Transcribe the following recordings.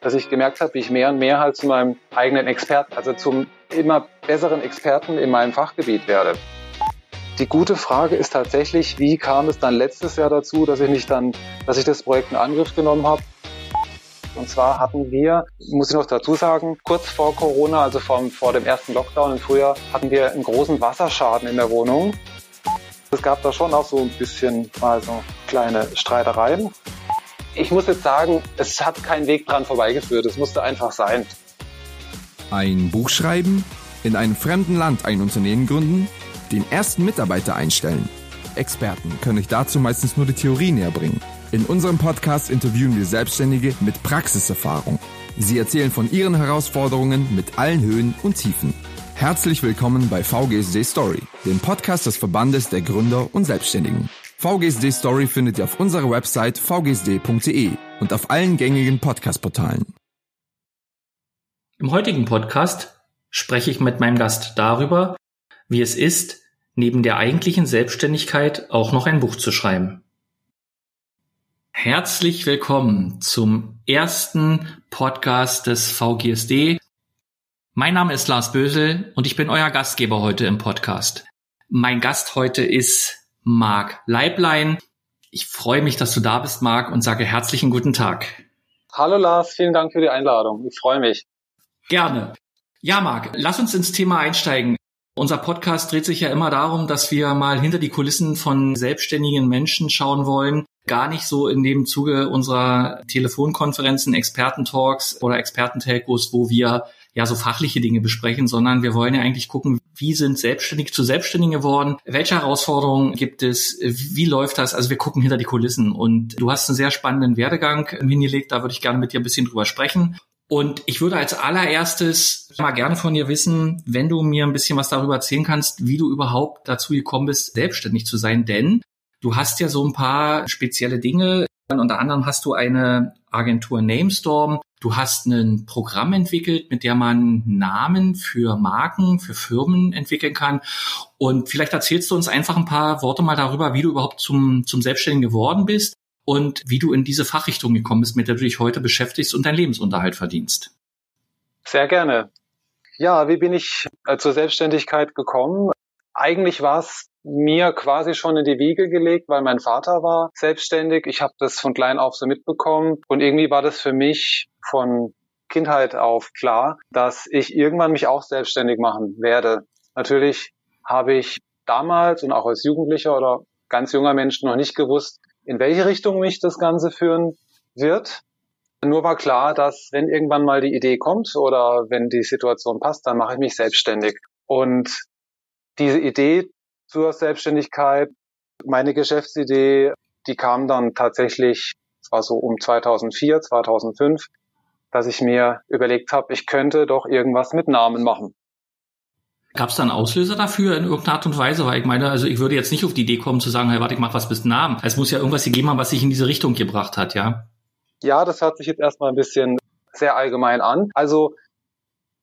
dass ich gemerkt habe, wie ich mehr und mehr halt zu meinem eigenen Experten, also zum immer besseren Experten in meinem Fachgebiet werde. Die gute Frage ist tatsächlich, wie kam es dann letztes Jahr dazu, dass ich mich dann, dass ich das Projekt in Angriff genommen habe? Und zwar hatten wir, muss ich noch dazu sagen, kurz vor Corona, also vor, vor dem ersten Lockdown im Frühjahr, hatten wir einen großen Wasserschaden in der Wohnung. Es gab da schon auch so ein bisschen mal so kleine Streitereien. Ich muss jetzt sagen, es hat keinen Weg dran vorbeigeführt. Es musste einfach sein. Ein Buch schreiben, in einem fremden Land ein Unternehmen gründen, den ersten Mitarbeiter einstellen. Experten können euch dazu meistens nur die Theorie näher bringen. In unserem Podcast interviewen wir Selbstständige mit Praxiserfahrung. Sie erzählen von ihren Herausforderungen mit allen Höhen und Tiefen. Herzlich willkommen bei VGSD Story, dem Podcast des Verbandes der Gründer und Selbstständigen. VGSD Story findet ihr auf unserer Website vgsd.de und auf allen gängigen Podcast-Portalen. Im heutigen Podcast spreche ich mit meinem Gast darüber, wie es ist, neben der eigentlichen Selbstständigkeit auch noch ein Buch zu schreiben. Herzlich willkommen zum ersten Podcast des VGSD. Mein Name ist Lars Bösel und ich bin euer Gastgeber heute im Podcast. Mein Gast heute ist Marc Leiblein. Ich freue mich, dass du da bist, Marc, und sage herzlichen guten Tag. Hallo Lars, vielen Dank für die Einladung. Ich freue mich. Gerne. Ja, Marc, lass uns ins Thema einsteigen. Unser Podcast dreht sich ja immer darum, dass wir mal hinter die Kulissen von selbstständigen Menschen schauen wollen. Gar nicht so in dem Zuge unserer Telefonkonferenzen, Expertentalks oder Expertentelcos, wo wir ja so fachliche Dinge besprechen, sondern wir wollen ja eigentlich gucken, wie sind Selbstständige zu Selbstständigen geworden, welche Herausforderungen gibt es, wie läuft das? Also wir gucken hinter die Kulissen und du hast einen sehr spannenden Werdegang hingelegt, da würde ich gerne mit dir ein bisschen drüber sprechen. Und ich würde als allererstes mal gerne von dir wissen, wenn du mir ein bisschen was darüber erzählen kannst, wie du überhaupt dazu gekommen bist, selbstständig zu sein. Denn du hast ja so ein paar spezielle Dinge. Unter anderem hast du eine Agentur Namestorm. Du hast ein Programm entwickelt, mit der man Namen für Marken, für Firmen entwickeln kann. Und vielleicht erzählst du uns einfach ein paar Worte mal darüber, wie du überhaupt zum, zum Selbstständigen geworden bist und wie du in diese Fachrichtung gekommen bist, mit der du dich heute beschäftigst und deinen Lebensunterhalt verdienst. Sehr gerne. Ja, wie bin ich äh, zur Selbstständigkeit gekommen? Eigentlich war es mir quasi schon in die Wiege gelegt, weil mein Vater war selbstständig. Ich habe das von klein auf so mitbekommen und irgendwie war das für mich von Kindheit auf klar, dass ich irgendwann mich auch selbstständig machen werde. Natürlich habe ich damals und auch als Jugendlicher oder ganz junger Mensch noch nicht gewusst, in welche Richtung mich das Ganze führen wird. Nur war klar, dass wenn irgendwann mal die Idee kommt oder wenn die Situation passt, dann mache ich mich selbstständig. Und diese Idee zur Selbstständigkeit, meine Geschäftsidee, die kam dann tatsächlich, es war so um 2004, 2005, dass ich mir überlegt habe, ich könnte doch irgendwas mit Namen machen. Gab es da einen Auslöser dafür in irgendeiner Art und Weise? Weil ich meine, also ich würde jetzt nicht auf die Idee kommen zu sagen, hey, warte, ich mach was mit Namen. Es muss ja irgendwas gegeben haben, was sich in diese Richtung gebracht hat, ja? Ja, das hört sich jetzt erstmal ein bisschen sehr allgemein an. Also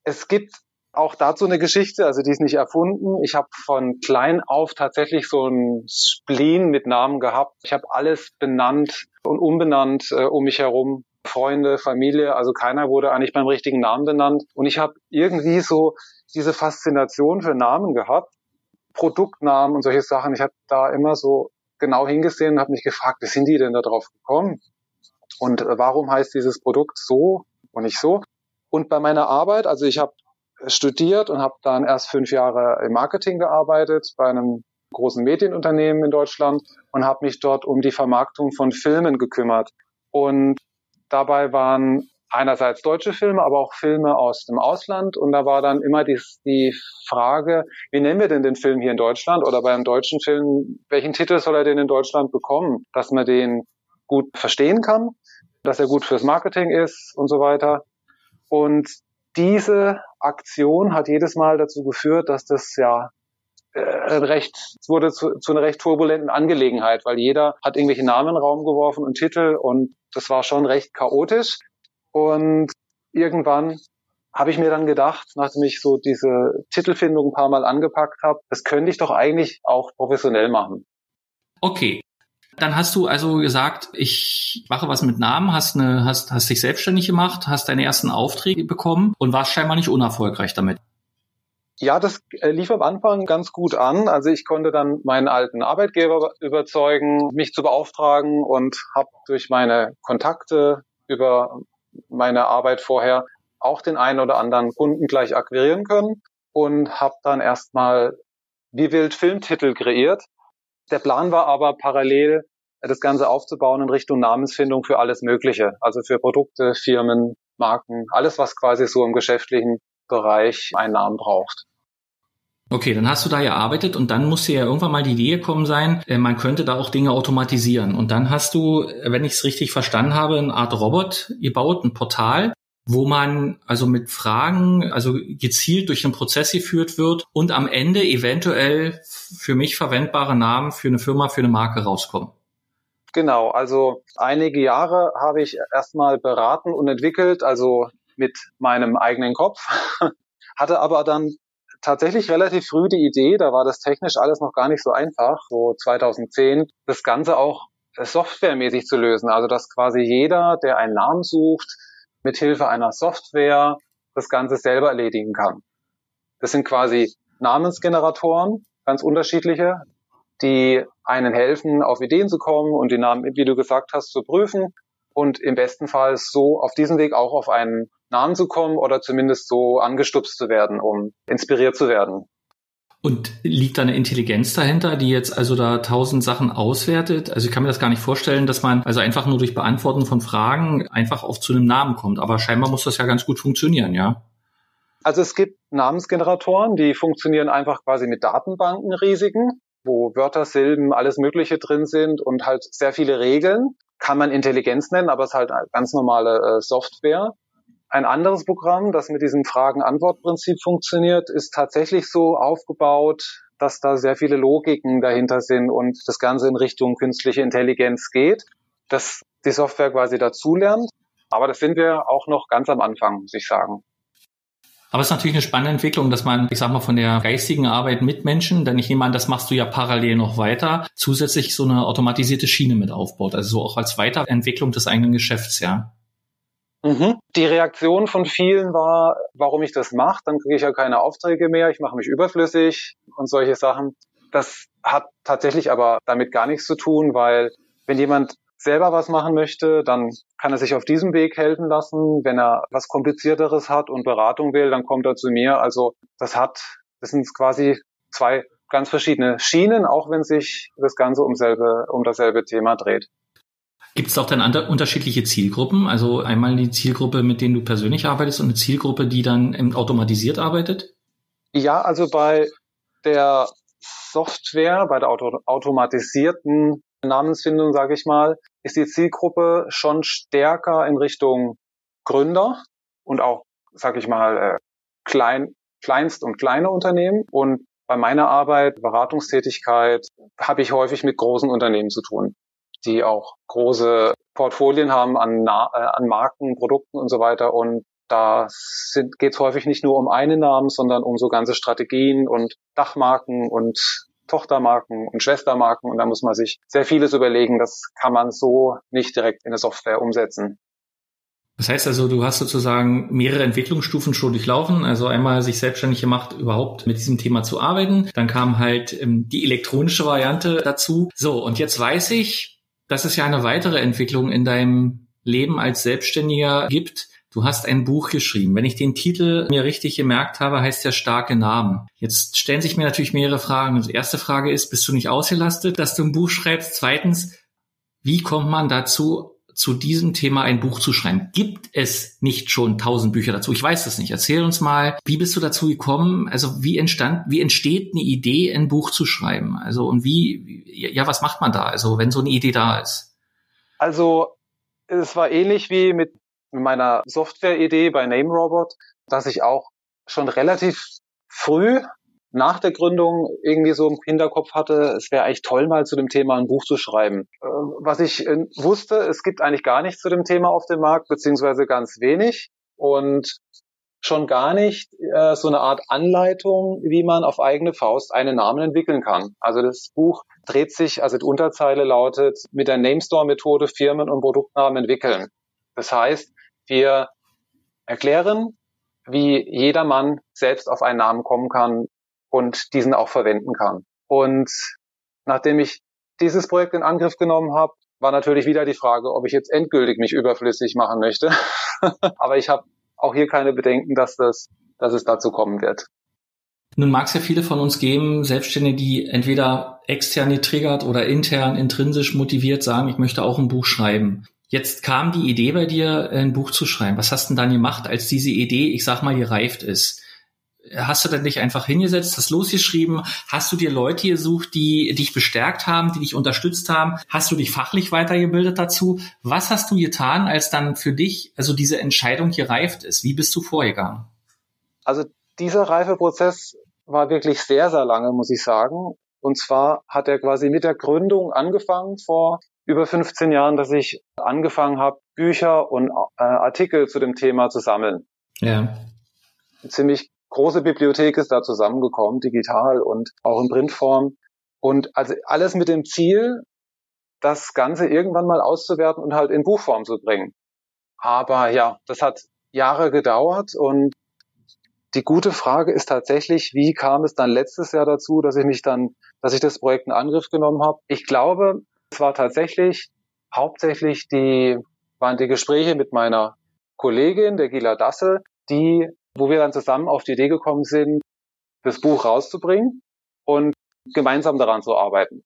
es gibt auch dazu eine Geschichte, also die ist nicht erfunden. Ich habe von klein auf tatsächlich so ein Spleen mit Namen gehabt. Ich habe alles benannt und umbenannt äh, um mich herum. Freunde, Familie, also keiner wurde eigentlich beim richtigen Namen benannt. Und ich habe irgendwie so diese Faszination für Namen gehabt, Produktnamen und solche Sachen. Ich habe da immer so genau hingesehen und habe mich gefragt, wie sind die denn da drauf gekommen? Und äh, warum heißt dieses Produkt so und nicht so? Und bei meiner Arbeit, also ich habe studiert und habe dann erst fünf Jahre im Marketing gearbeitet bei einem großen Medienunternehmen in Deutschland und habe mich dort um die Vermarktung von Filmen gekümmert. Und dabei waren einerseits deutsche Filme, aber auch Filme aus dem Ausland. Und da war dann immer die, die Frage, wie nennen wir denn den Film hier in Deutschland oder beim deutschen Film, welchen Titel soll er denn in Deutschland bekommen, dass man den gut verstehen kann, dass er gut fürs Marketing ist und so weiter. Und diese Aktion hat jedes Mal dazu geführt, dass das ja recht, es wurde zu, zu einer recht turbulenten Angelegenheit, weil jeder hat irgendwelche Namen in den Raum geworfen und Titel und das war schon recht chaotisch. Und irgendwann habe ich mir dann gedacht, nachdem ich so diese Titelfindung ein paar Mal angepackt habe, das könnte ich doch eigentlich auch professionell machen. Okay. Dann hast du also gesagt, ich mache was mit Namen, hast eine, hast, hast dich selbstständig gemacht, hast deine ersten Aufträge bekommen und warst scheinbar nicht unerfolgreich damit. Ja, das äh, lief am Anfang ganz gut an. Also ich konnte dann meinen alten Arbeitgeber überzeugen, mich zu beauftragen und habe durch meine Kontakte über meine Arbeit vorher auch den einen oder anderen Kunden gleich akquirieren können und habe dann erstmal wie wild Filmtitel kreiert. Der Plan war aber parallel das Ganze aufzubauen in Richtung Namensfindung für alles Mögliche, also für Produkte, Firmen, Marken, alles, was quasi so im geschäftlichen Bereich einen Namen braucht. Okay, dann hast du da gearbeitet und dann musste ja irgendwann mal die Idee gekommen sein, äh, man könnte da auch Dinge automatisieren. Und dann hast du, wenn ich es richtig verstanden habe, eine Art Robot gebaut, ein Portal, wo man also mit Fragen, also gezielt durch den Prozess geführt wird und am Ende eventuell für mich verwendbare Namen für eine Firma, für eine Marke rauskommen. Genau, also einige Jahre habe ich erstmal beraten und entwickelt, also mit meinem eigenen Kopf, hatte aber dann tatsächlich relativ früh die Idee, da war das technisch alles noch gar nicht so einfach, so 2010, das Ganze auch softwaremäßig zu lösen. Also dass quasi jeder, der einen Namen sucht, mit Hilfe einer Software das Ganze selber erledigen kann. Das sind quasi Namensgeneratoren, ganz unterschiedliche, die einen helfen, auf Ideen zu kommen und die Namen, wie du gesagt hast, zu prüfen und im besten Fall so auf diesem Weg auch auf einen Namen zu kommen oder zumindest so angestupst zu werden, um inspiriert zu werden. Und liegt da eine Intelligenz dahinter, die jetzt also da tausend Sachen auswertet? Also ich kann mir das gar nicht vorstellen, dass man also einfach nur durch Beantworten von Fragen einfach auf zu einem Namen kommt. Aber scheinbar muss das ja ganz gut funktionieren, ja? Also es gibt Namensgeneratoren, die funktionieren einfach quasi mit Datenbanken riesigen, wo Wörter, Silben, alles Mögliche drin sind und halt sehr viele Regeln. Kann man Intelligenz nennen, aber es ist halt ganz normale äh, Software. Ein anderes Programm, das mit diesem Fragen-Antwort-Prinzip funktioniert, ist tatsächlich so aufgebaut, dass da sehr viele Logiken dahinter sind und das Ganze in Richtung künstliche Intelligenz geht, dass die Software quasi dazulernt. Aber das sind wir auch noch ganz am Anfang, muss ich sagen. Aber es ist natürlich eine spannende Entwicklung, dass man, ich sag mal, von der geistigen Arbeit mit Menschen, denn ich nehme an, das machst du ja parallel noch weiter, zusätzlich so eine automatisierte Schiene mit aufbaut. Also so auch als Weiterentwicklung des eigenen Geschäfts, ja. Mhm. Die Reaktion von vielen war, warum ich das mache, dann kriege ich ja keine Aufträge mehr, ich mache mich überflüssig und solche Sachen. Das hat tatsächlich aber damit gar nichts zu tun, weil wenn jemand selber was machen möchte, dann kann er sich auf diesem Weg helfen lassen. Wenn er was komplizierteres hat und Beratung will, dann kommt er zu mir. Also das hat, das sind quasi zwei ganz verschiedene Schienen, auch wenn sich das Ganze um selbe, um dasselbe Thema dreht. Gibt es auch dann unterschiedliche Zielgruppen? Also einmal die Zielgruppe, mit denen du persönlich arbeitest und eine Zielgruppe, die dann automatisiert arbeitet? Ja, also bei der Software, bei der auto automatisierten Namensfindung, sage ich mal, ist die Zielgruppe schon stärker in Richtung Gründer und auch, sage ich mal, äh, klein, kleinst und kleine Unternehmen. Und bei meiner Arbeit, Beratungstätigkeit, habe ich häufig mit großen Unternehmen zu tun die auch große Portfolien haben an, äh, an Marken, Produkten und so weiter. Und da geht es häufig nicht nur um einen Namen, sondern um so ganze Strategien und Dachmarken und Tochtermarken und Schwestermarken. Und da muss man sich sehr vieles überlegen. Das kann man so nicht direkt in der Software umsetzen. Das heißt also, du hast sozusagen mehrere Entwicklungsstufen schon durchlaufen. Also einmal sich selbstständig gemacht, überhaupt mit diesem Thema zu arbeiten. Dann kam halt ähm, die elektronische Variante dazu. So, und jetzt weiß ich, dass es ja eine weitere Entwicklung in deinem Leben als Selbstständiger gibt. Du hast ein Buch geschrieben. Wenn ich den Titel mir richtig gemerkt habe, heißt der starke Namen. Jetzt stellen sich mir natürlich mehrere Fragen. Die erste Frage ist, bist du nicht ausgelastet, dass du ein Buch schreibst? Zweitens, wie kommt man dazu, zu diesem Thema ein Buch zu schreiben. Gibt es nicht schon tausend Bücher dazu? Ich weiß das nicht. Erzähl uns mal, wie bist du dazu gekommen? Also wie entstand, wie entsteht eine Idee, ein Buch zu schreiben? Also und wie, ja, was macht man da? Also wenn so eine Idee da ist? Also es war ähnlich wie mit meiner Software-Idee bei NameRobot, dass ich auch schon relativ früh nach der Gründung irgendwie so im Hinterkopf hatte, es wäre eigentlich toll, mal zu dem Thema ein Buch zu schreiben. Äh, was ich äh, wusste, es gibt eigentlich gar nichts zu dem Thema auf dem Markt, beziehungsweise ganz wenig. Und schon gar nicht äh, so eine Art Anleitung, wie man auf eigene Faust einen Namen entwickeln kann. Also das Buch dreht sich, also die Unterzeile lautet, mit der Namestore-Methode Firmen- und Produktnamen entwickeln. Das heißt, wir erklären, wie jedermann selbst auf einen Namen kommen kann und diesen auch verwenden kann. Und nachdem ich dieses Projekt in Angriff genommen habe, war natürlich wieder die Frage, ob ich jetzt endgültig mich überflüssig machen möchte. Aber ich habe auch hier keine Bedenken, dass das, dass es dazu kommen wird. Nun mag es ja viele von uns geben, Selbstständige, die entweder extern getriggert oder intern intrinsisch motiviert sagen, ich möchte auch ein Buch schreiben. Jetzt kam die Idee bei dir, ein Buch zu schreiben. Was hast du denn dann gemacht, als diese Idee, ich sag mal, gereift ist? Hast du dann dich einfach hingesetzt, hast losgeschrieben? Hast du dir Leute gesucht, die dich bestärkt haben, die dich unterstützt haben? Hast du dich fachlich weitergebildet dazu? Was hast du getan, als dann für dich also diese Entscheidung gereift ist? Wie bist du vorgegangen? Also dieser Reifeprozess war wirklich sehr, sehr lange, muss ich sagen. Und zwar hat er quasi mit der Gründung angefangen vor über 15 Jahren, dass ich angefangen habe, Bücher und äh, Artikel zu dem Thema zu sammeln. Ja. Ziemlich große Bibliothek ist da zusammengekommen, digital und auch in Printform. Und also alles mit dem Ziel, das Ganze irgendwann mal auszuwerten und halt in Buchform zu bringen. Aber ja, das hat Jahre gedauert und die gute Frage ist tatsächlich, wie kam es dann letztes Jahr dazu, dass ich mich dann, dass ich das Projekt in Angriff genommen habe? Ich glaube, es war tatsächlich hauptsächlich die, waren die Gespräche mit meiner Kollegin, der Gila Dassel, die wo wir dann zusammen auf die Idee gekommen sind, das Buch rauszubringen und gemeinsam daran zu arbeiten.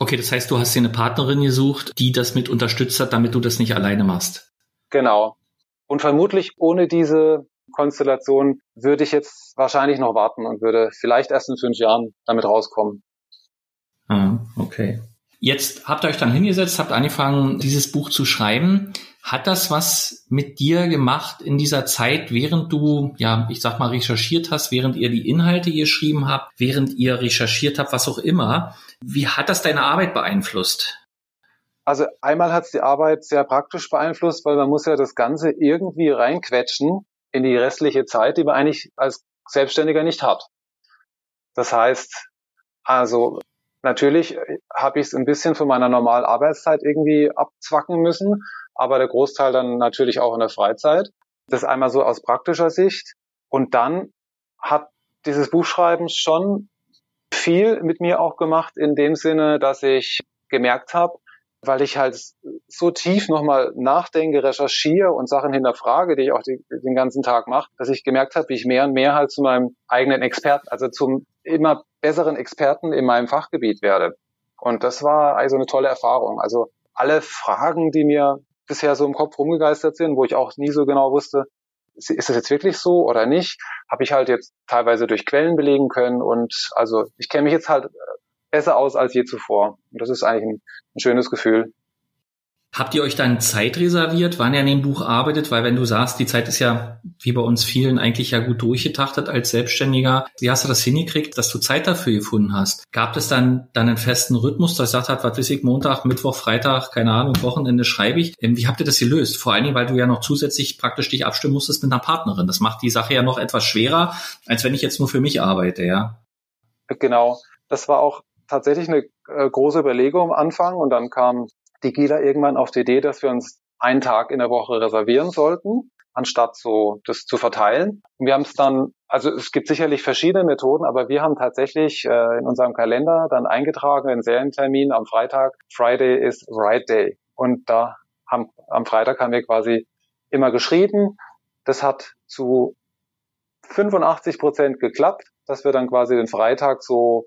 Okay, das heißt, du hast dir eine Partnerin gesucht, die das mit unterstützt hat, damit du das nicht alleine machst. Genau. Und vermutlich ohne diese Konstellation würde ich jetzt wahrscheinlich noch warten und würde vielleicht erst in fünf Jahren damit rauskommen. Ah, okay. Jetzt habt ihr euch dann hingesetzt, habt angefangen, dieses Buch zu schreiben. Hat das was mit dir gemacht in dieser Zeit, während du, ja, ich sag mal, recherchiert hast, während ihr die Inhalte geschrieben habt, während ihr recherchiert habt, was auch immer? Wie hat das deine Arbeit beeinflusst? Also einmal hat es die Arbeit sehr praktisch beeinflusst, weil man muss ja das Ganze irgendwie reinquetschen in die restliche Zeit, die man eigentlich als Selbstständiger nicht hat. Das heißt, also natürlich habe ich es ein bisschen von meiner normalen Arbeitszeit irgendwie abzwacken müssen, aber der Großteil dann natürlich auch in der Freizeit. Das einmal so aus praktischer Sicht. Und dann hat dieses Buchschreiben schon viel mit mir auch gemacht in dem Sinne, dass ich gemerkt habe, weil ich halt so tief nochmal nachdenke, recherchiere und Sachen hinterfrage, die ich auch die, den ganzen Tag mache, dass ich gemerkt habe, wie ich mehr und mehr halt zu meinem eigenen Experten, also zum immer besseren Experten in meinem Fachgebiet werde. Und das war also eine tolle Erfahrung. Also alle Fragen, die mir bisher so im Kopf rumgegeistert sind, wo ich auch nie so genau wusste, ist das jetzt wirklich so oder nicht, habe ich halt jetzt teilweise durch Quellen belegen können und also ich kenne mich jetzt halt besser aus als je zuvor. Und das ist eigentlich ein, ein schönes Gefühl. Habt ihr euch dann Zeit reserviert, wann ihr an dem Buch arbeitet? Weil wenn du sagst, die Zeit ist ja wie bei uns vielen eigentlich ja gut durchgetaktet als Selbstständiger. Wie hast du das hingekriegt, dass du Zeit dafür gefunden hast? Gab es dann, dann einen festen Rhythmus, dass ihr gesagt habt, was weiß ich, Montag, Mittwoch, Freitag, keine Ahnung, Wochenende schreibe ich? Ähm, wie habt ihr das gelöst? Vor allen Dingen, weil du ja noch zusätzlich praktisch dich abstimmen musstest mit einer Partnerin. Das macht die Sache ja noch etwas schwerer, als wenn ich jetzt nur für mich arbeite, ja? Genau. Das war auch tatsächlich eine äh, große Überlegung am Anfang und dann kam die GILA irgendwann auf die Idee, dass wir uns einen Tag in der Woche reservieren sollten, anstatt so das zu verteilen. Und wir haben es dann, also es gibt sicherlich verschiedene Methoden, aber wir haben tatsächlich äh, in unserem Kalender dann eingetragen, den Serientermin am Freitag. Friday is Right Day. Und da haben, am Freitag haben wir quasi immer geschrieben. Das hat zu 85 Prozent geklappt, dass wir dann quasi den Freitag so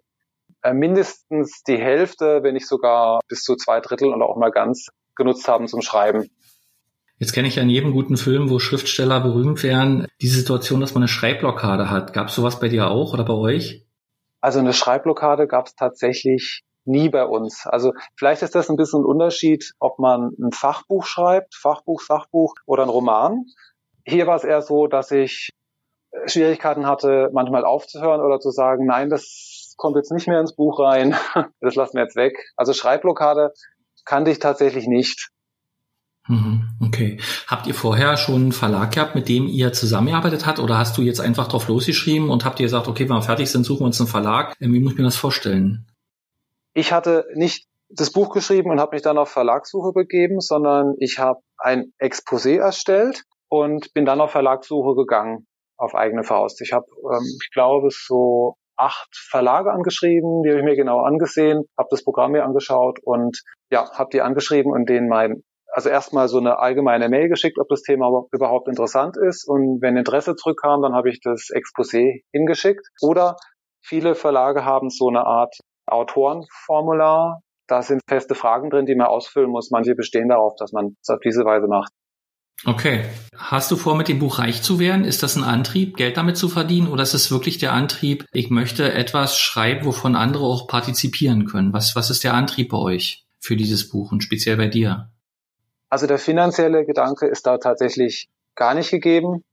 mindestens die Hälfte, wenn nicht sogar bis zu zwei Drittel oder auch mal ganz genutzt haben zum Schreiben. Jetzt kenne ich ja in jedem guten Film, wo Schriftsteller berühmt wären, die Situation, dass man eine Schreibblockade hat. Gab es sowas bei dir auch oder bei euch? Also eine Schreibblockade gab es tatsächlich nie bei uns. Also vielleicht ist das ein bisschen ein Unterschied, ob man ein Fachbuch schreibt, Fachbuch, Sachbuch oder ein Roman. Hier war es eher so, dass ich Schwierigkeiten hatte, manchmal aufzuhören oder zu sagen, nein, das kommt jetzt nicht mehr ins Buch rein, das lassen wir jetzt weg. Also Schreibblockade kannte ich tatsächlich nicht. Mhm, okay. Habt ihr vorher schon einen Verlag gehabt, mit dem ihr zusammengearbeitet habt, oder hast du jetzt einfach drauf losgeschrieben und habt ihr gesagt, okay, wenn wir fertig sind, suchen wir uns einen Verlag? Wie muss ich mir das vorstellen? Ich hatte nicht das Buch geschrieben und habe mich dann auf Verlagssuche begeben, sondern ich habe ein Exposé erstellt und bin dann auf Verlagssuche gegangen auf eigene Faust. Ich habe, ähm, ich glaube, so acht Verlage angeschrieben, die habe ich mir genau angesehen, habe das Programm mir angeschaut und ja, habe die angeschrieben und denen mein also erstmal so eine allgemeine Mail geschickt, ob das Thema überhaupt interessant ist. Und wenn Interesse zurückkam, dann habe ich das Exposé hingeschickt. Oder viele Verlage haben so eine Art Autorenformular. Da sind feste Fragen drin, die man ausfüllen muss. Manche bestehen darauf, dass man es auf diese Weise macht. Okay. Hast du vor, mit dem Buch reich zu werden? Ist das ein Antrieb, Geld damit zu verdienen? Oder ist es wirklich der Antrieb, ich möchte etwas schreiben, wovon andere auch partizipieren können? Was, was ist der Antrieb bei euch für dieses Buch und speziell bei dir? Also der finanzielle Gedanke ist da tatsächlich gar nicht gegeben.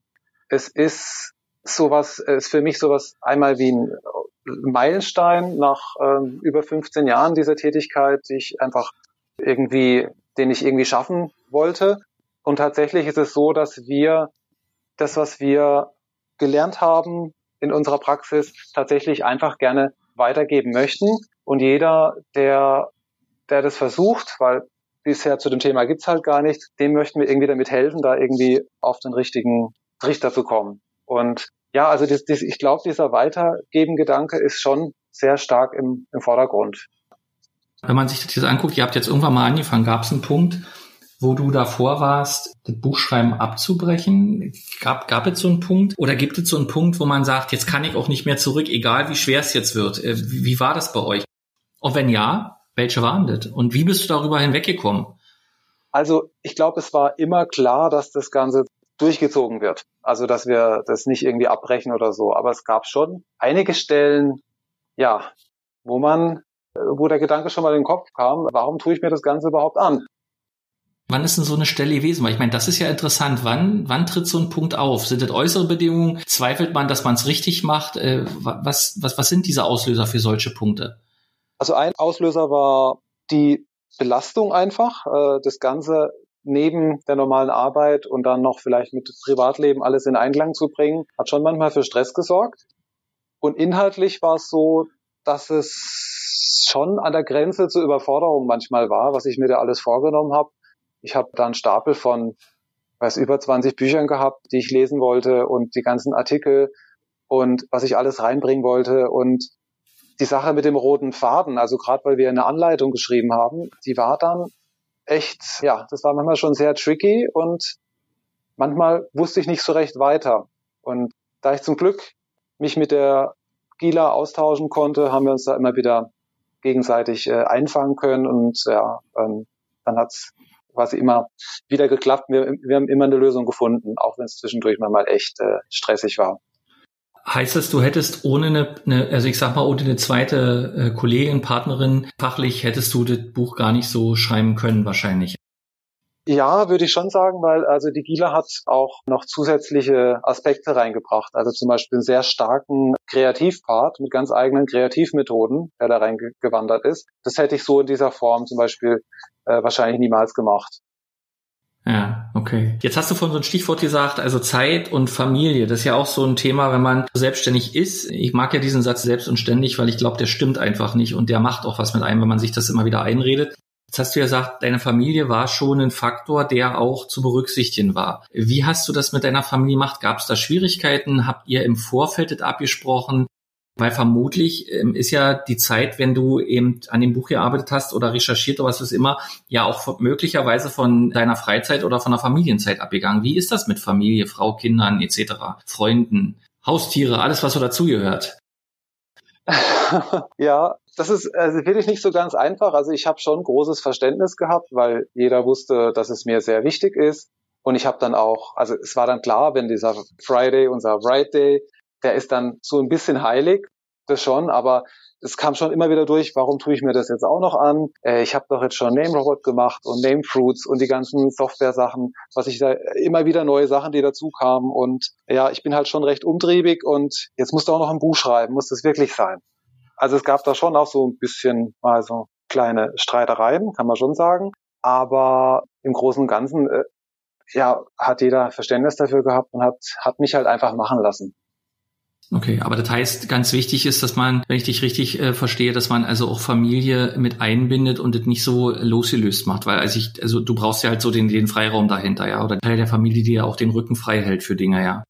Es ist sowas, ist für mich sowas einmal wie ein Meilenstein nach ähm, über 15 Jahren dieser Tätigkeit, die ich einfach irgendwie, den ich irgendwie schaffen wollte. Und tatsächlich ist es so, dass wir das, was wir gelernt haben in unserer Praxis, tatsächlich einfach gerne weitergeben möchten. Und jeder, der, der das versucht, weil bisher zu dem Thema gibt's halt gar nichts, dem möchten wir irgendwie damit helfen, da irgendwie auf den richtigen Trichter zu kommen. Und ja, also das, das, ich glaube, dieser Weitergeben-Gedanke ist schon sehr stark im, im Vordergrund. Wenn man sich das jetzt anguckt, ihr habt jetzt irgendwann mal angefangen, gab es einen Punkt, wo du davor warst, das Buchschreiben abzubrechen? Gab, gab es so einen Punkt? Oder gibt es so einen Punkt, wo man sagt, jetzt kann ich auch nicht mehr zurück, egal wie schwer es jetzt wird? Äh, wie, wie war das bei euch? Und wenn ja, welche waren das? Und wie bist du darüber hinweggekommen? Also ich glaube, es war immer klar, dass das Ganze durchgezogen wird. Also dass wir das nicht irgendwie abbrechen oder so. Aber es gab schon einige Stellen, ja, wo man, wo der Gedanke schon mal in den Kopf kam, warum tue ich mir das Ganze überhaupt an? Wann ist denn so eine Stelle gewesen? Weil ich meine, das ist ja interessant. Wann, wann tritt so ein Punkt auf? Sind das äußere Bedingungen? Zweifelt man, dass man es richtig macht? Äh, was, was, was sind diese Auslöser für solche Punkte? Also ein Auslöser war die Belastung einfach, äh, das Ganze neben der normalen Arbeit und dann noch vielleicht mit Privatleben alles in Einklang zu bringen, hat schon manchmal für Stress gesorgt. Und inhaltlich war es so, dass es schon an der Grenze zur Überforderung manchmal war, was ich mir da alles vorgenommen habe. Ich habe da einen Stapel von weiß über 20 Büchern gehabt, die ich lesen wollte und die ganzen Artikel und was ich alles reinbringen wollte und die Sache mit dem roten Faden, also gerade weil wir eine Anleitung geschrieben haben, die war dann echt, ja, das war manchmal schon sehr tricky und manchmal wusste ich nicht so recht weiter. Und da ich zum Glück mich mit der Gila austauschen konnte, haben wir uns da immer wieder gegenseitig äh, einfangen können und ja, ähm, dann hat's quasi immer wieder geklappt. Wir, wir haben immer eine Lösung gefunden, auch wenn es zwischendurch mal echt äh, stressig war. Heißt das, du hättest ohne eine, eine, also ich sag mal, ohne eine zweite äh, Kollegin, Partnerin, fachlich hättest du das Buch gar nicht so schreiben können wahrscheinlich? Ja, würde ich schon sagen, weil also die Gila hat auch noch zusätzliche Aspekte reingebracht. Also zum Beispiel einen sehr starken Kreativpart mit ganz eigenen Kreativmethoden, der da reingewandert ist. Das hätte ich so in dieser Form zum Beispiel äh, wahrscheinlich niemals gemacht. Ja, okay. Jetzt hast du von so ein Stichwort gesagt, also Zeit und Familie. Das ist ja auch so ein Thema, wenn man selbstständig ist. Ich mag ja diesen Satz selbst und ständig, weil ich glaube, der stimmt einfach nicht und der macht auch was mit einem, wenn man sich das immer wieder einredet. Jetzt hast du ja gesagt, deine Familie war schon ein Faktor, der auch zu berücksichtigen war. Wie hast du das mit deiner Familie gemacht? Gab es da Schwierigkeiten? Habt ihr im Vorfeld abgesprochen? Weil vermutlich ähm, ist ja die Zeit, wenn du eben an dem Buch gearbeitet hast oder recherchiert oder was ist immer, ja auch möglicherweise von deiner Freizeit oder von der Familienzeit abgegangen. Wie ist das mit Familie, Frau, Kindern etc., Freunden, Haustiere, alles, was so dazugehört? ja, das ist also wirklich nicht so ganz einfach. Also ich habe schon großes Verständnis gehabt, weil jeder wusste, dass es mir sehr wichtig ist. Und ich habe dann auch, also es war dann klar, wenn dieser Friday, unser Write Day, der ist dann so ein bisschen heilig, das schon, aber es kam schon immer wieder durch, warum tue ich mir das jetzt auch noch an? Äh, ich habe doch jetzt schon Name Robot gemacht und Name Fruits und die ganzen Software-Sachen, was ich da immer wieder neue Sachen, die dazu kamen. Und ja, ich bin halt schon recht umtriebig und jetzt musst du auch noch ein Buch schreiben, muss das wirklich sein. Also es gab da schon auch so ein bisschen mal so kleine Streitereien, kann man schon sagen. Aber im Großen und Ganzen, äh, ja, hat jeder Verständnis dafür gehabt und hat, hat mich halt einfach machen lassen. Okay, aber das heißt, ganz wichtig ist, dass man, wenn ich dich richtig äh, verstehe, dass man also auch Familie mit einbindet und das nicht so losgelöst macht, weil also ich, also du brauchst ja halt so den, den Freiraum dahinter, ja, oder Teil der Familie, die ja auch den Rücken frei hält für Dinge, ja.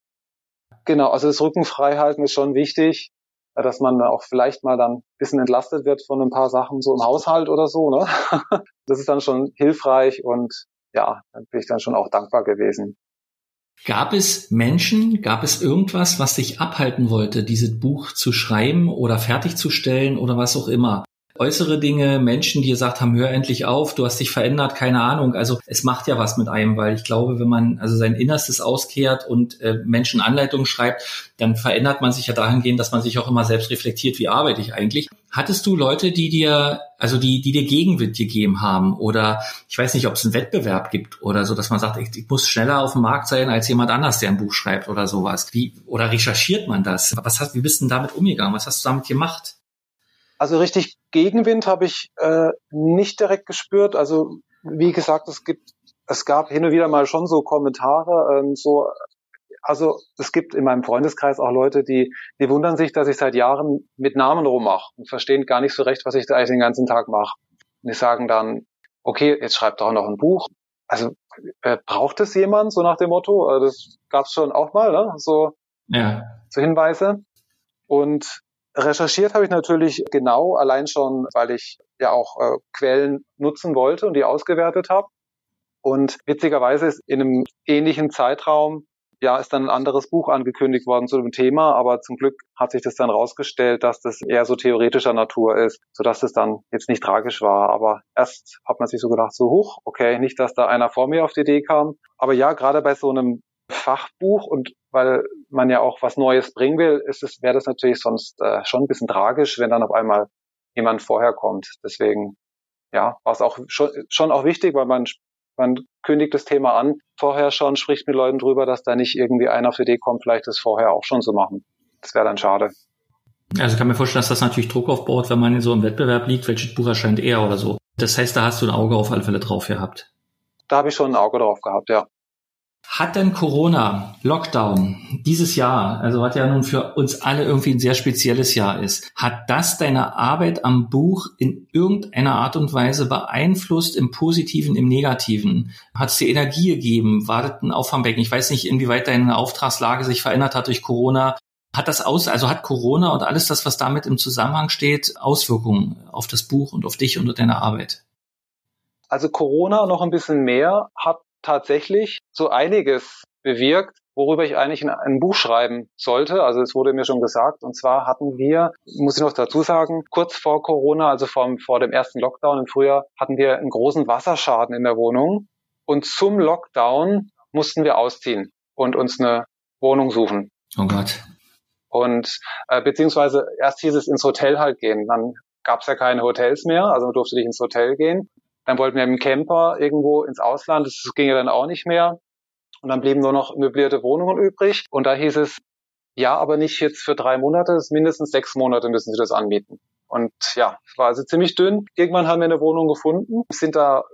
Genau, also das Rücken frei halten ist schon wichtig, dass man auch vielleicht mal dann ein bisschen entlastet wird von ein paar Sachen so im Haushalt oder so, ne? Das ist dann schon hilfreich und ja, dann bin ich dann schon auch dankbar gewesen. Gab es Menschen, gab es irgendwas, was dich abhalten wollte, dieses Buch zu schreiben oder fertigzustellen oder was auch immer? Äußere Dinge, Menschen, die gesagt haben, hör endlich auf, du hast dich verändert, keine Ahnung. Also es macht ja was mit einem, weil ich glaube, wenn man also sein Innerstes auskehrt und äh, Menschen Anleitungen schreibt, dann verändert man sich ja dahingehend, dass man sich auch immer selbst reflektiert, wie arbeite ich eigentlich. Hattest du Leute, die dir, also die, die dir Gegenwind gegeben haben? Oder ich weiß nicht, ob es einen Wettbewerb gibt oder so, dass man sagt, ich, ich, muss schneller auf dem Markt sein als jemand anders, der ein Buch schreibt oder sowas. Wie, oder recherchiert man das? Was hast, wie bist du denn damit umgegangen? Was hast du damit gemacht? Also richtig Gegenwind habe ich äh, nicht direkt gespürt. Also wie gesagt, es gibt, es gab hin und wieder mal schon so Kommentare, ähm, so also es gibt in meinem Freundeskreis auch Leute, die, die wundern sich, dass ich seit Jahren mit Namen rummache und verstehen gar nicht so recht, was ich da eigentlich den ganzen Tag mache. Und die sagen dann, okay, jetzt schreibt doch noch ein Buch. Also äh, braucht es jemand, so nach dem Motto? Äh, das gab es schon auch mal, ne? So, ja. so Hinweise. Und recherchiert habe ich natürlich genau, allein schon, weil ich ja auch äh, Quellen nutzen wollte und die ausgewertet habe. Und witzigerweise ist in einem ähnlichen Zeitraum ja, ist dann ein anderes Buch angekündigt worden zu dem Thema, aber zum Glück hat sich das dann rausgestellt, dass das eher so theoretischer Natur ist, sodass es dann jetzt nicht tragisch war. Aber erst hat man sich so gedacht, so hoch, okay, nicht, dass da einer vor mir auf die Idee kam. Aber ja, gerade bei so einem Fachbuch und weil man ja auch was Neues bringen will, ist es, wäre das natürlich sonst äh, schon ein bisschen tragisch, wenn dann auf einmal jemand vorher kommt. Deswegen ja, war es auch schon, schon auch wichtig, weil man man kündigt das Thema an, vorher schon, spricht mit Leuten drüber, dass da nicht irgendwie einer auf die Idee kommt, vielleicht das vorher auch schon zu machen. Das wäre dann schade. Also ich kann mir vorstellen, dass das natürlich Druck aufbaut, wenn man in so einem Wettbewerb liegt, welches Buch erscheint eher oder so. Das heißt, da hast du ein Auge auf alle Fälle drauf gehabt. Da habe ich schon ein Auge drauf gehabt, ja. Hat denn Corona, Lockdown, dieses Jahr, also was ja nun für uns alle irgendwie ein sehr spezielles Jahr ist, hat das deine Arbeit am Buch in irgendeiner Art und Weise beeinflusst, im Positiven, im Negativen? Hat es dir Energie gegeben? War das ein Auffangbecken? Ich weiß nicht, inwieweit deine Auftragslage sich verändert hat durch Corona. Hat das aus, also hat Corona und alles das, was damit im Zusammenhang steht, Auswirkungen auf das Buch und auf dich und deine Arbeit? Also Corona noch ein bisschen mehr hat tatsächlich so einiges bewirkt, worüber ich eigentlich ein, ein, Buch schreiben sollte. Also es wurde mir schon gesagt. Und zwar hatten wir, muss ich noch dazu sagen, kurz vor Corona, also vor, vor dem ersten Lockdown im Frühjahr, hatten wir einen großen Wasserschaden in der Wohnung. Und zum Lockdown mussten wir ausziehen und uns eine Wohnung suchen. Oh Gott. Und äh, beziehungsweise erst hieß es ins Hotel halt gehen. Dann gab es ja keine Hotels mehr, also man durfte nicht ins Hotel gehen. Dann wollten wir dem Camper irgendwo ins Ausland. Das ging ja dann auch nicht mehr. Und dann blieben nur noch möblierte Wohnungen übrig. Und da hieß es, ja, aber nicht jetzt für drei Monate, mindestens sechs Monate müssen Sie das anbieten. Und ja, es war also ziemlich dünn. Irgendwann haben wir eine Wohnung gefunden, sind da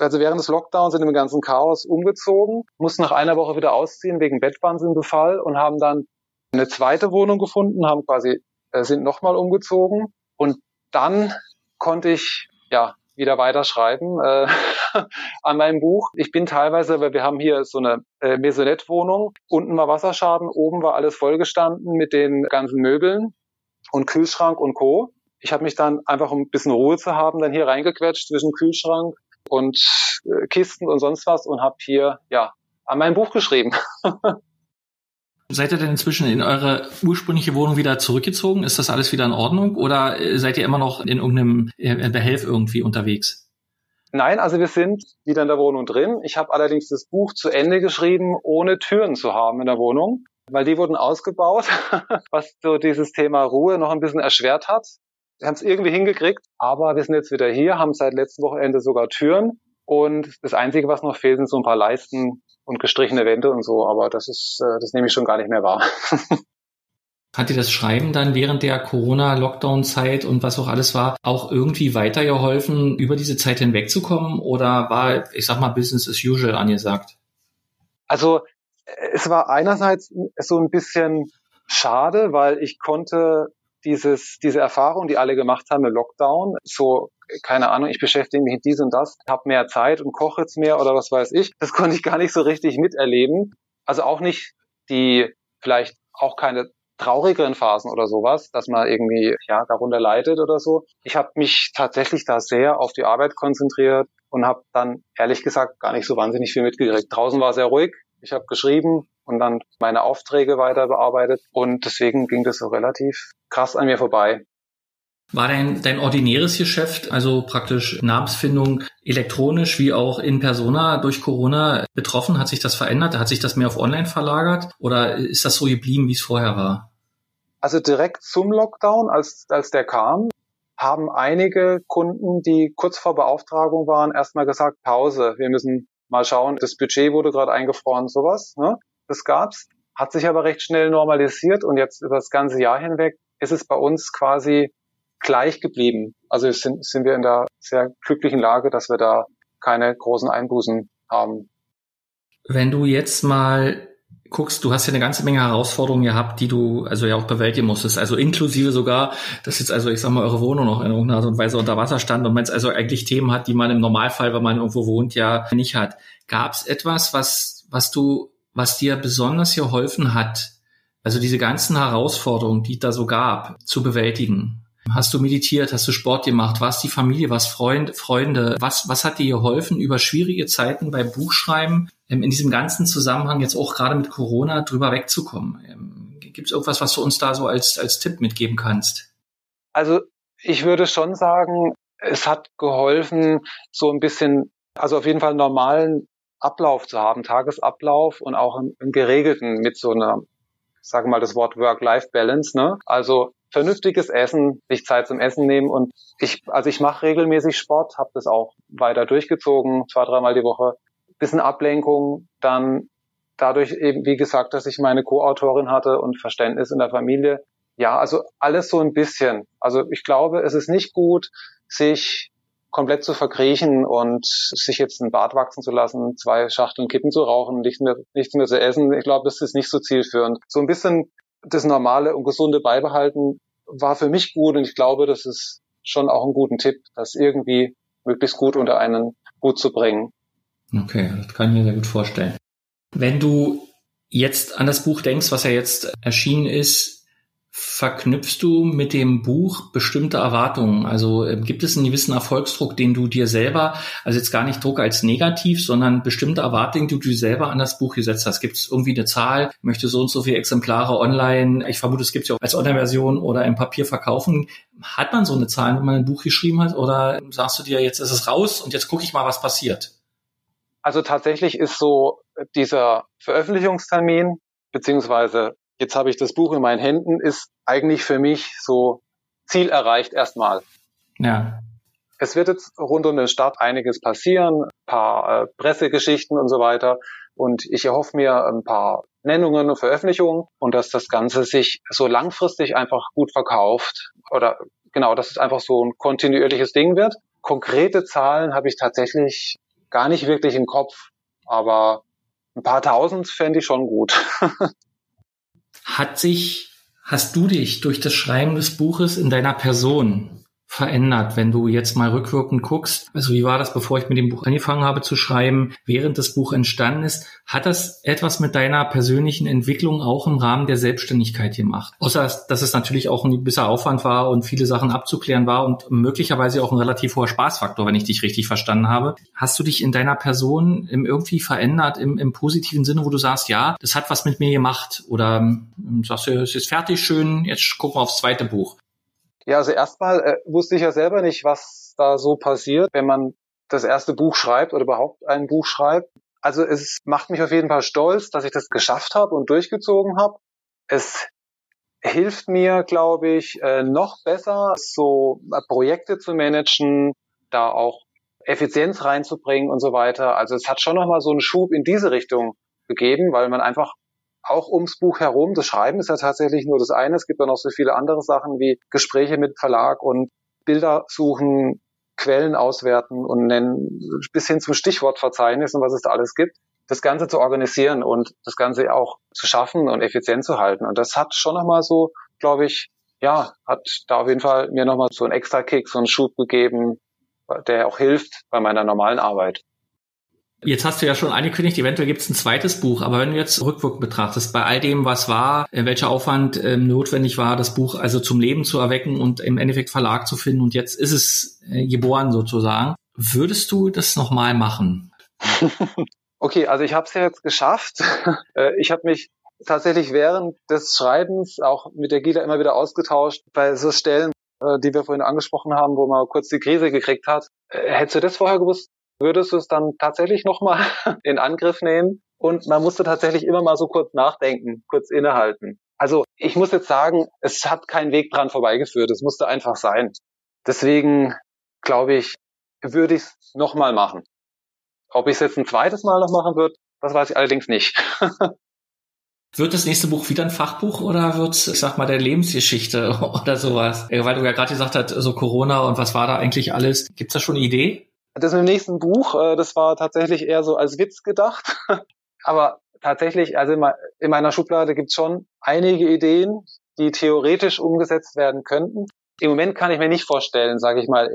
also während des Lockdowns sind im ganzen Chaos umgezogen, mussten nach einer Woche wieder ausziehen wegen Bettwahnsinn-Befall und haben dann eine zweite Wohnung gefunden, haben quasi äh, sind nochmal umgezogen und dann konnte ich ja wieder weiterschreiben äh, an meinem Buch. Ich bin teilweise, weil wir haben hier so eine äh, Maisonette-Wohnung. Unten war Wasserschaden, oben war alles vollgestanden mit den ganzen Möbeln und Kühlschrank und Co. Ich habe mich dann einfach, um ein bisschen Ruhe zu haben, dann hier reingequetscht zwischen Kühlschrank und äh, Kisten und sonst was und habe hier ja an meinem Buch geschrieben. Seid ihr denn inzwischen in eure ursprüngliche Wohnung wieder zurückgezogen? Ist das alles wieder in Ordnung oder äh, seid ihr immer noch in irgendeinem äh, Behelf irgendwie unterwegs? Nein, also wir sind wieder in der Wohnung drin. Ich habe allerdings das Buch zu Ende geschrieben, ohne Türen zu haben in der Wohnung, weil die wurden ausgebaut, was so dieses Thema Ruhe noch ein bisschen erschwert hat. Wir haben es irgendwie hingekriegt, aber wir sind jetzt wieder hier, haben seit letztem Wochenende sogar Türen und das Einzige, was noch fehlt, sind so ein paar Leisten und gestrichene Wände und so, aber das ist, äh, das nehme ich schon gar nicht mehr wahr. Hat dir das Schreiben dann während der Corona-Lockdown-Zeit und was auch alles war, auch irgendwie weitergeholfen, über diese Zeit hinwegzukommen? Oder war, ich sag mal, Business as usual angesagt? Also es war einerseits so ein bisschen schade, weil ich konnte dieses, diese Erfahrung, die alle gemacht haben im Lockdown, so, keine Ahnung, ich beschäftige mich mit dies und das, habe mehr Zeit und koche jetzt mehr oder was weiß ich, das konnte ich gar nicht so richtig miterleben. Also auch nicht die, vielleicht auch keine traurigeren Phasen oder sowas, dass man irgendwie ja darunter leidet oder so. Ich habe mich tatsächlich da sehr auf die Arbeit konzentriert und habe dann ehrlich gesagt gar nicht so wahnsinnig viel mitgekriegt. Draußen war sehr ruhig. Ich habe geschrieben und dann meine Aufträge weiter bearbeitet und deswegen ging das so relativ krass an mir vorbei. War dein, dein ordinäres Geschäft, also praktisch Namensfindung elektronisch wie auch in Persona durch Corona betroffen? Hat sich das verändert? Hat sich das mehr auf Online verlagert? Oder ist das so geblieben, wie es vorher war? Also direkt zum Lockdown, als, als der kam, haben einige Kunden, die kurz vor Beauftragung waren, erstmal gesagt, Pause, wir müssen mal schauen, das Budget wurde gerade eingefroren, sowas. Ne? Das gab's, hat sich aber recht schnell normalisiert und jetzt über das ganze Jahr hinweg ist es bei uns quasi gleich geblieben. Also sind, sind wir in der sehr glücklichen Lage, dass wir da keine großen Einbußen haben. Wenn du jetzt mal guckst, du hast ja eine ganze Menge Herausforderungen gehabt, die du also ja auch bewältigen musstest, also inklusive sogar, dass jetzt also ich sag mal eure Wohnung noch in irgendeiner Art und Weise unter Wasser stand und man jetzt also eigentlich Themen hat, die man im Normalfall, wenn man irgendwo wohnt, ja nicht hat. Gab es etwas, was was du, was dir besonders geholfen hat, also diese ganzen Herausforderungen, die da so gab, zu bewältigen? Hast du meditiert? Hast du Sport gemacht? Was die Familie? Was Freund, Freunde? Was, was hat dir geholfen, über schwierige Zeiten beim Buchschreiben ähm, in diesem ganzen Zusammenhang jetzt auch gerade mit Corona drüber wegzukommen? Ähm, Gibt es irgendwas, was du uns da so als, als Tipp mitgeben kannst? Also ich würde schon sagen, es hat geholfen, so ein bisschen, also auf jeden Fall normalen Ablauf zu haben, Tagesablauf und auch einen, geregelten mit so einer, sagen wir mal das Wort Work-Life-Balance, ne? Also vernünftiges Essen, sich Zeit zum Essen nehmen und ich, also ich mache regelmäßig Sport, habe das auch weiter durchgezogen, zwei, dreimal die Woche. Bisschen Ablenkung, dann dadurch eben, wie gesagt, dass ich meine Co-Autorin hatte und Verständnis in der Familie. Ja, also alles so ein bisschen. Also ich glaube, es ist nicht gut, sich komplett zu verkriechen und sich jetzt ein Bart wachsen zu lassen, zwei Schachteln Kippen zu rauchen, nichts mehr, nichts mehr zu essen. Ich glaube, das ist nicht so zielführend. So ein bisschen das Normale und Gesunde beibehalten war für mich gut und ich glaube, das ist schon auch ein guter Tipp, das irgendwie möglichst gut unter einen Hut zu bringen. Okay, das kann ich mir sehr gut vorstellen. Wenn du jetzt an das Buch denkst, was ja jetzt erschienen ist, verknüpfst du mit dem Buch bestimmte Erwartungen? Also äh, gibt es einen gewissen Erfolgsdruck, den du dir selber, also jetzt gar nicht Druck als negativ, sondern bestimmte Erwartungen, die du dir selber an das Buch gesetzt hast? Gibt es irgendwie eine Zahl, möchte so und so viele Exemplare online, ich vermute, es gibt ja auch als Online-Version oder im Papier verkaufen. Hat man so eine Zahl, wenn man ein Buch geschrieben hat? Oder sagst du dir, jetzt ist es raus und jetzt gucke ich mal, was passiert? Also tatsächlich ist so dieser Veröffentlichungstermin beziehungsweise jetzt habe ich das Buch in meinen Händen, ist eigentlich für mich so Ziel erreicht erstmal. Ja. Es wird jetzt rund um den Start einiges passieren, ein paar äh, Pressegeschichten und so weiter. Und ich erhoffe mir ein paar Nennungen und Veröffentlichungen und dass das Ganze sich so langfristig einfach gut verkauft. Oder genau, dass es einfach so ein kontinuierliches Ding wird. Konkrete Zahlen habe ich tatsächlich gar nicht wirklich im Kopf, aber ein paar tausend fände ich schon gut. Hat sich, hast du dich durch das Schreiben des Buches in deiner Person verändert, wenn du jetzt mal rückwirkend guckst? Also wie war das, bevor ich mit dem Buch angefangen habe zu schreiben, während das Buch entstanden ist? Hat das etwas mit deiner persönlichen Entwicklung auch im Rahmen der Selbstständigkeit gemacht? Außer, dass es natürlich auch ein gewisser Aufwand war und viele Sachen abzuklären war und möglicherweise auch ein relativ hoher Spaßfaktor, wenn ich dich richtig verstanden habe. Hast du dich in deiner Person irgendwie verändert im, im positiven Sinne, wo du sagst, ja, das hat was mit mir gemacht? Oder ähm, sagst du, es ist fertig, schön, jetzt gucken wir aufs zweite Buch. Ja, also erstmal äh, wusste ich ja selber nicht, was da so passiert, wenn man das erste Buch schreibt oder überhaupt ein Buch schreibt. Also es macht mich auf jeden Fall stolz, dass ich das geschafft habe und durchgezogen habe. Es hilft mir, glaube ich, äh, noch besser, so Projekte zu managen, da auch Effizienz reinzubringen und so weiter. Also es hat schon nochmal so einen Schub in diese Richtung gegeben, weil man einfach auch ums Buch herum. Das Schreiben ist ja tatsächlich nur das eine. Es gibt ja noch so viele andere Sachen wie Gespräche mit Verlag und Bilder suchen, Quellen auswerten und nennen, bis hin zum Stichwortverzeichnis und was es da alles gibt. Das Ganze zu organisieren und das Ganze auch zu schaffen und effizient zu halten. Und das hat schon nochmal so, glaube ich, ja, hat da auf jeden Fall mir nochmal so einen extra Kick, so einen Schub gegeben, der auch hilft bei meiner normalen Arbeit. Jetzt hast du ja schon angekündigt, eventuell gibt es ein zweites Buch, aber wenn du jetzt rückwirkend betrachtest, bei all dem, was war, äh, welcher Aufwand ähm, notwendig war, das Buch also zum Leben zu erwecken und im Endeffekt Verlag zu finden und jetzt ist es äh, geboren sozusagen, würdest du das nochmal machen? okay, also ich habe es ja jetzt geschafft. Äh, ich habe mich tatsächlich während des Schreibens auch mit der Gila immer wieder ausgetauscht bei so Stellen, äh, die wir vorhin angesprochen haben, wo man kurz die Krise gekriegt hat. Äh, hättest du das vorher gewusst, würdest du es dann tatsächlich nochmal in Angriff nehmen? Und man musste tatsächlich immer mal so kurz nachdenken, kurz innehalten. Also ich muss jetzt sagen, es hat keinen Weg dran vorbeigeführt. Es musste einfach sein. Deswegen glaube ich, würde ich es nochmal machen. Ob ich es jetzt ein zweites Mal noch machen würde, das weiß ich allerdings nicht. Wird das nächste Buch wieder ein Fachbuch oder wird es, ich sag mal, der Lebensgeschichte oder sowas? Weil du ja gerade gesagt hast, so Corona und was war da eigentlich alles. Gibt es da schon eine Idee? Das mit dem nächsten Buch, äh, das war tatsächlich eher so als Witz gedacht. Aber tatsächlich, also in meiner Schublade gibt es schon einige Ideen, die theoretisch umgesetzt werden könnten. Im Moment kann ich mir nicht vorstellen, sage ich mal,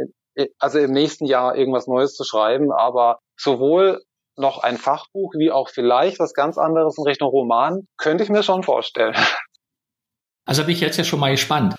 also im nächsten Jahr irgendwas Neues zu schreiben, aber sowohl noch ein Fachbuch, wie auch vielleicht was ganz anderes in Richtung Roman, könnte ich mir schon vorstellen. Also bin ich jetzt ja schon mal gespannt.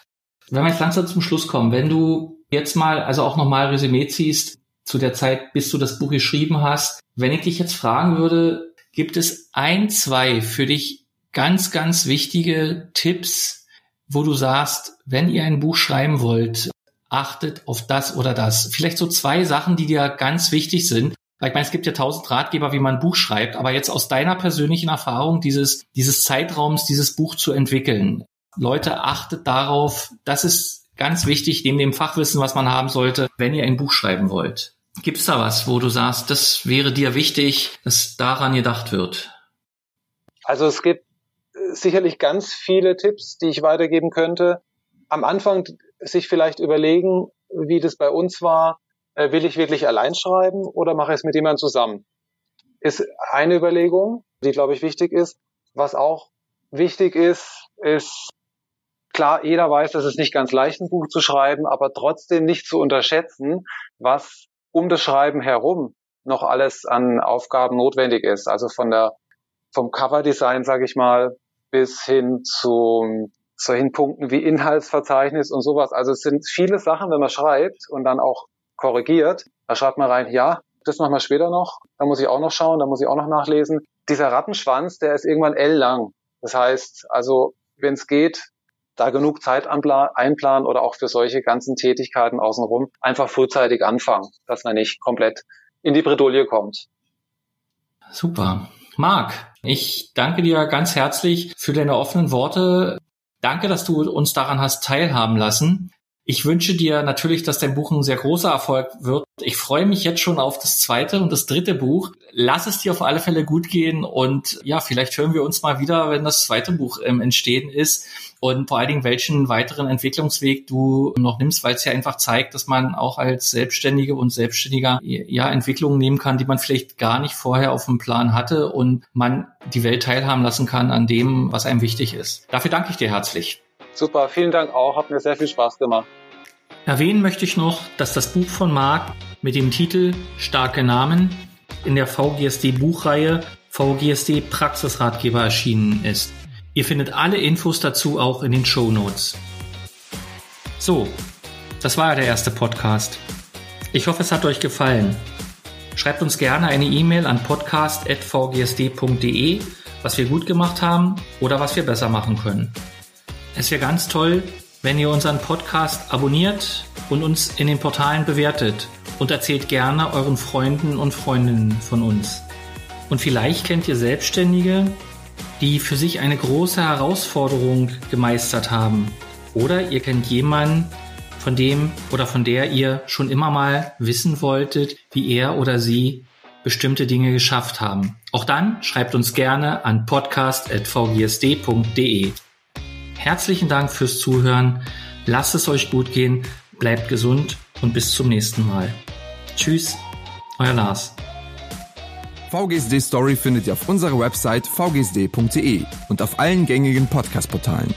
Wenn wir jetzt langsam zum Schluss kommen, wenn du jetzt mal, also auch nochmal Resümee ziehst, zu der Zeit, bis du das Buch geschrieben hast, wenn ich dich jetzt fragen würde, gibt es ein, zwei für dich ganz, ganz wichtige Tipps, wo du sagst, wenn ihr ein Buch schreiben wollt, achtet auf das oder das. Vielleicht so zwei Sachen, die dir ganz wichtig sind, weil ich meine, es gibt ja tausend Ratgeber, wie man ein Buch schreibt, aber jetzt aus deiner persönlichen Erfahrung dieses, dieses Zeitraums, dieses Buch zu entwickeln. Leute, achtet darauf, das ist ganz wichtig, neben dem Fachwissen, was man haben sollte, wenn ihr ein Buch schreiben wollt. Gibt es da was, wo du sagst, das wäre dir wichtig, dass daran gedacht wird? Also es gibt sicherlich ganz viele Tipps, die ich weitergeben könnte. Am Anfang sich vielleicht überlegen, wie das bei uns war, äh, will ich wirklich allein schreiben oder mache ich es mit jemandem zusammen? Ist eine Überlegung, die, glaube ich, wichtig ist. Was auch wichtig ist, ist, klar, jeder weiß, dass es nicht ganz leicht ein Buch zu schreiben, aber trotzdem nicht zu unterschätzen, was um das Schreiben herum noch alles an Aufgaben notwendig ist. Also von der, vom Coverdesign, sage ich mal, bis hin zu solchen Punkten wie Inhaltsverzeichnis und sowas. Also es sind viele Sachen, wenn man schreibt und dann auch korrigiert. Da schreibt man rein, ja, das machen wir später noch, da muss ich auch noch schauen, da muss ich auch noch nachlesen. Dieser Rattenschwanz, der ist irgendwann L lang. Das heißt, also wenn es geht, da genug Zeit einplanen oder auch für solche ganzen Tätigkeiten außenrum einfach frühzeitig anfangen, dass man nicht komplett in die Bredouille kommt. Super. Marc, ich danke dir ganz herzlich für deine offenen Worte. Danke, dass du uns daran hast teilhaben lassen. Ich wünsche dir natürlich, dass dein Buch ein sehr großer Erfolg wird. Ich freue mich jetzt schon auf das zweite und das dritte Buch. Lass es dir auf alle Fälle gut gehen und ja, vielleicht hören wir uns mal wieder, wenn das zweite Buch im Entstehen ist und vor allen Dingen, welchen weiteren Entwicklungsweg du noch nimmst, weil es ja einfach zeigt, dass man auch als Selbstständige und Selbstständiger ja Entwicklungen nehmen kann, die man vielleicht gar nicht vorher auf dem Plan hatte und man die Welt teilhaben lassen kann an dem, was einem wichtig ist. Dafür danke ich dir herzlich. Super, vielen Dank auch. Hat mir sehr viel Spaß gemacht. Erwähnen möchte ich noch, dass das Buch von Marc mit dem Titel Starke Namen in der VGSD Buchreihe VGSD Praxisratgeber erschienen ist. Ihr findet alle Infos dazu auch in den Show Notes. So, das war ja der erste Podcast. Ich hoffe, es hat euch gefallen. Schreibt uns gerne eine E-Mail an podcast.vgsd.de, was wir gut gemacht haben oder was wir besser machen können. Es wäre ganz toll, wenn ihr unseren Podcast abonniert und uns in den Portalen bewertet und erzählt gerne euren Freunden und Freundinnen von uns. Und vielleicht kennt ihr Selbstständige, die für sich eine große Herausforderung gemeistert haben. Oder ihr kennt jemanden, von dem oder von der ihr schon immer mal wissen wolltet, wie er oder sie bestimmte Dinge geschafft haben. Auch dann schreibt uns gerne an podcast.vgsd.de. Herzlichen Dank fürs Zuhören. Lasst es euch gut gehen, bleibt gesund und bis zum nächsten Mal. Tschüss, euer Lars. VGSD Story findet ihr auf unserer Website vgsd.de und auf allen gängigen Podcast-Portalen.